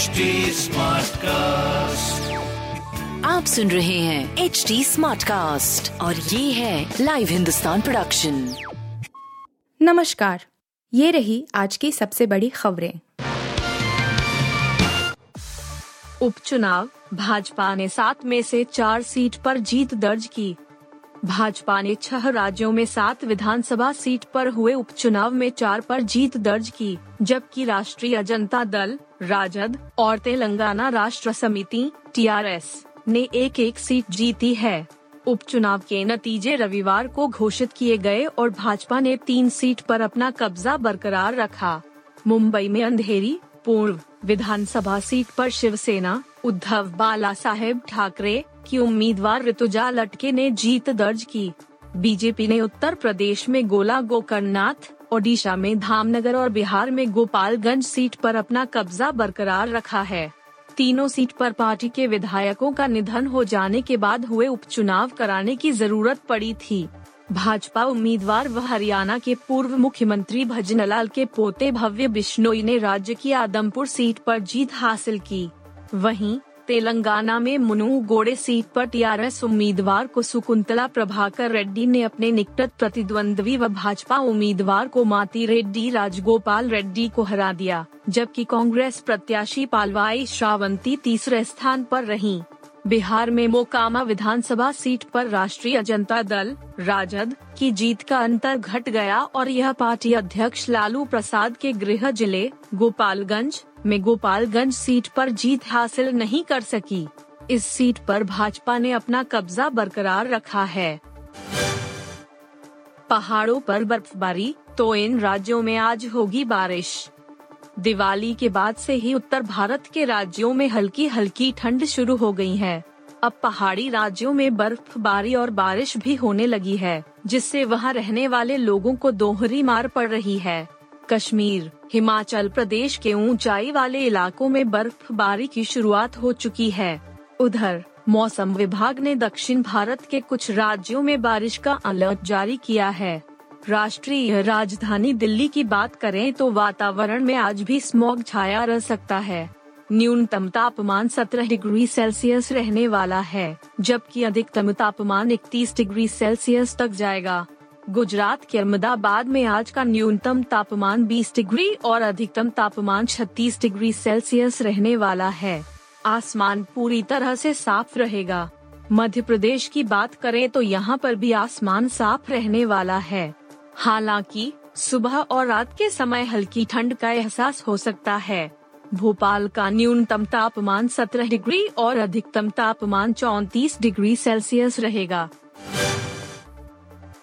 HD cast आप सुन रहे हैं एच डी स्मार्ट कास्ट और ये है लाइव हिंदुस्तान प्रोडक्शन नमस्कार ये रही आज की सबसे बड़ी खबरें। उपचुनाव भाजपा ने सात में से चार सीट पर जीत दर्ज की। भाजपा ने छह राज्यों में सात विधानसभा सीट पर हुए उपचुनाव में चार पर जीत दर्ज की जबकि राष्ट्रीय जनता दल राजद और तेलंगाना राष्ट्र समिति, टीआरएस, ने एक एक सीट जीती है। उपचुनाव के नतीजे रविवार को घोषित किए गए और भाजपा ने तीन सीट पर अपना कब्जा बरकरार रखा। मुंबई में अंधेरी, पूर्व विधानसभा सीट पर शिवसेना, उद्धव बाला साहेब ठाकरे की उम्मीदवार ऋतुजा लटके ने जीत दर्ज की। बीजेपी ने उत्तर प्रदेश में गोला गोकर्णनाथ ओडिशा में धामनगर और बिहार में गोपालगंज सीट पर अपना कब्जा बरकरार रखा है। तीनों सीट पर पार्टी के विधायकों का निधन हो जाने के बाद हुए उपचुनाव कराने की ज़रूरत पड़ी थी। भाजपा उम्मीदवार व हरियाणा के पूर्व मुख्यमंत्री भजनलाल के पोते भव्य बिश्नोई ने राज्य की आदमपुर सीट पर जीत हासिल की। वहीं तेलंगाना में मुनु गोड़े सीट पर टीआरएस उम्मीदवार को सुकुंतला प्रभाकर रेड्डी ने अपने निकट प्रतिद्वंद्वी व भाजपा उम्मीदवार को माती रेड्डी, राजगोपाल रेड्डी को हरा दिया, जबकि कांग्रेस प्रत्याशी पालवाई श्रावंती तीसरे स्थान पर रहीं। बिहार में मोकामा विधानसभा सीट पर राष्ट्रीय जनता दल, राजद, की जीत का अंतर घट गया और यह पार्टी अध्यक्ष लालू प्रसाद के गृह ज़िले, गोपालगंज में गोपालगंज सीट पर जीत हासिल नहीं कर सकी। इस सीट पर भाजपा ने अपना कब्जा बरकरार रखा है। पहाड़ों पर बर्फबारी तो इन राज्यों में आज होगी बारिश। दिवाली के बाद से ही उत्तर भारत के राज्यों में हल्की हल्की ठंड शुरू हो गई है। अब पहाड़ी राज्यों में बर्फबारी और बारिश भी होने लगी है, जिससे वहाँ रहने वाले लोगों को दोहरी मार पड़ रही है। कश्मीर, हिमाचल प्रदेश के ऊंचाई वाले इलाकों में बर्फबारी की शुरुआत हो चुकी है। उधर, मौसम विभाग ने दक्षिण भारत के कुछ राज्यों में बारिश का अलर्ट जारी किया है। राष्ट्रीय राजधानी दिल्ली की बात करें तो वातावरण में आज भी स्मॉग छाया रह सकता है। न्यूनतम तापमान 17 डिग्री सेल्सियस रहने वाला है, जबकि अधिकतम तापमान 31 डिग्री सेल्सियस तक जाएगा। गुजरात के अहमदाबाद में आज का न्यूनतम तापमान 20 डिग्री और अधिकतम तापमान 36 डिग्री सेल्सियस रहने वाला है। आसमान पूरी तरह से साफ़ रहेगा। मध्य प्रदेश की बात करें तो यहाँ पर भी आसमान साफ़ रहने वाला है। हालाँकि, सुबह और रात के समय हल्की ठंड का एहसास हो सकता है। भोपाल का न्यूनतम तापमान 17 डिग्री और अधिकतम तापमान 34 डिग्री सेल्सियस रहेगा।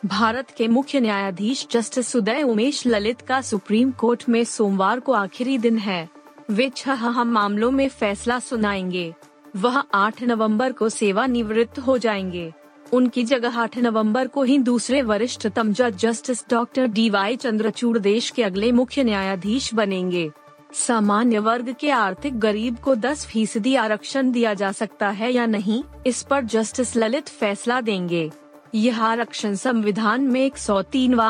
भारत के मुख्य न्यायाधीश जस्टिस उदय उमेश ललित का सुप्रीम कोर्ट में सोमवार को आखिरी दिन है। वे छह अहम मामलों में फैसला सुनाएँगे। वह 8 नवंबर को सेवानिवृत्त हो जाएँगे। उनकी जगह 8 नवंबर को ही दूसरे वरिष्ठतम जज justice doctor D Y Chandrachud देश के अगले मुख्य न्यायाधीश बनेंगे। सामान्य वर्ग के आर्थिक गरीब को 10 फ़ीसदी आरक्षण दिया जा सकता है या नहीं, इस पर जस्टिस ललित फैसला देंगे। यह आरक्षण संविधान में एक सौ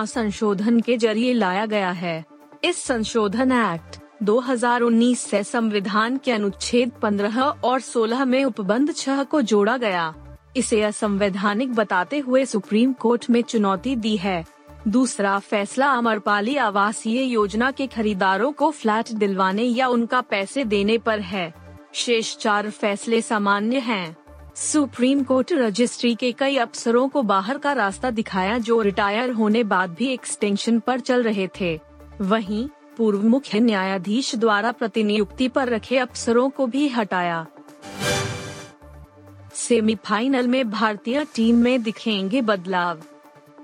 संशोधन के ज़रिए लाया गया है। इस संशोधन एक्ट 2019 से संविधान के अनुच्छेद 15 और 16 में उपबंध छह को जोड़ा गया। इसे असंवैधानिक बताते हुए सुप्रीम कोर्ट में चुनौती दी है। दूसरा फैसला अमरपाली आवासीय योजना के खरीदारों को फ्लैट दिलवाने या उनका पैसे देने पर है। शेष चार फैसले सामान्य हैं। सुप्रीम कोर्ट रजिस्ट्री के कई अफसरों को बाहर का रास्ता दिखाया जो रिटायर होने बाद भी एक्सटेंशन पर चल रहे थे। वहीं, पूर्व मुख्य न्यायाधीश द्वारा प्रतिनियुक्ति पर रखे अफसरों को भी हटाया। सेमीफाइनल में भारतीय टीम में दिखेंगे बदलाव।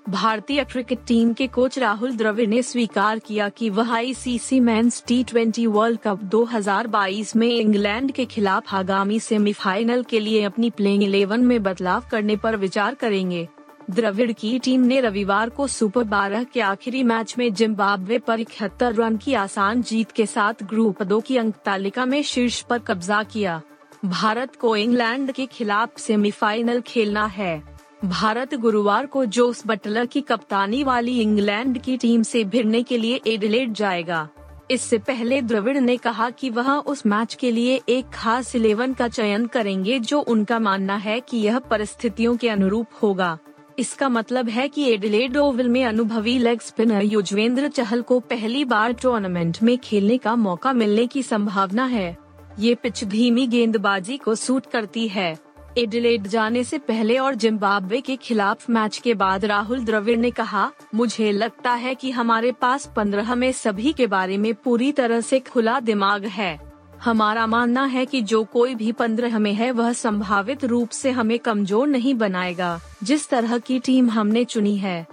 भारतीय क्रिकेट टीम के कोच राहुल द्रविड़ ने स्वीकार किया कि वह ICC men's T twenty world cup 2022 में इंग्लैंड के खिलाफ आगामी सेमीफाइनल के लिए अपनी प्लेइंग इलेवन में बदलाव करने पर विचार करेंगे। द्रविड़ की टीम ने रविवार को सुपर बारह के आखिरी मैच में जिम्बाब्वे पर इकहत्तर रन की आसान जीत के साथ ग्रुप दो की अंक तालिका में शीर्ष पर कब्जा किया। भारत को इंग्लैंड के खिलाफ सेमीफाइनल खेलना है। भारत गुरुवार को जोस बटलर की कप्तानी वाली इंग्लैंड की टीम से भिड़ने के लिए एडिलेड जाएगा। इससे पहले द्रविड़ ने कहा कि वह उस मैच के लिए एक खास इलेवन का चयन करेंगे जो उनका मानना है कि यह परिस्थितियों के अनुरूप होगा। इसका मतलब है कि एडिलेड ओवल में अनुभवी लेग स्पिनर युजवेंद्र चहल को पहली बार टूर्नामेंट में खेलने का मौका मिलने की संभावना है। ये पिच धीमी गेंदबाजी को सूट करती है। एडिलेड जाने से पहले और जिम्बाब्वे के खिलाफ मैच के बाद राहुल द्रविड़ ने कहा, मुझे लगता है कि हमारे पास पंद्रह में सभी के बारे में पूरी तरह से खुला दिमाग है। हमारा मानना है कि जो कोई भी पंद्रह में है, वह संभावित रूप से हमें कमज़ोर नहीं बनाएगा, जिस तरह की टीम हमने चुनी है।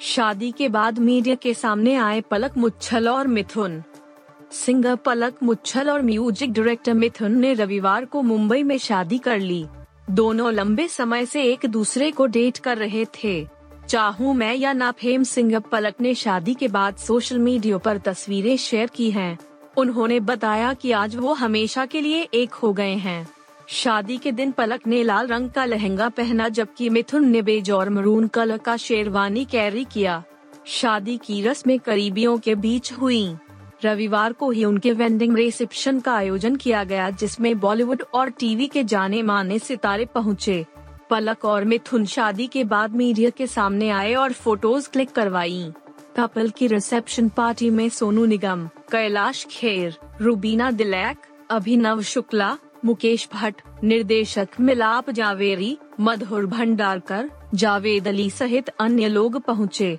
शादी के बाद मीडिया के सामने आए पलक मुच्छल और मिथुन। सिंगर पलक मुच्छल और म्यूज़िक डायरेक्टर मिथुन ने रविवार को मुंबई में शादी कर ली। दोनों लंबे समय से एक दूसरे को डेट कर रहे थे। चाहूँ मैं या ना फेम सिंगर पलक ने शादी के बाद सोशल मीडिया पर तस्वीरें शेयर की हैं। उन्होंने बताया कि आज वो हमेशा के लिए एक हो गए हैं। शादी के दिन पलक ने लाल रंग का लहंगा पहना जबकि मिथुन ने बेज और मरून कलर का शेरवानी कैरी किया। शादी की रस्में करीबियों के बीच हुई। रविवार को ही उनके वेंडिंग रिसेप्शन का आयोजन किया गया, जिसमें बॉलीवुड और टीवी के जाने माने सितारे पहुँचे। पलक और मिथुन शादी के बाद मीडिया के सामने आए और फ़ोटोज़ क्लिक करवाई कपल की रिसेप्शन पार्टी में सोनू निगम, कैलाश खेर, रूबीना दिलैक, अभिनव शुक्ला, मुकेश भट्ट, निर्देशक मिलाप जावेरी, मधुर भंडारकर, जावेद अली सहित अन्य लोग पहुँचे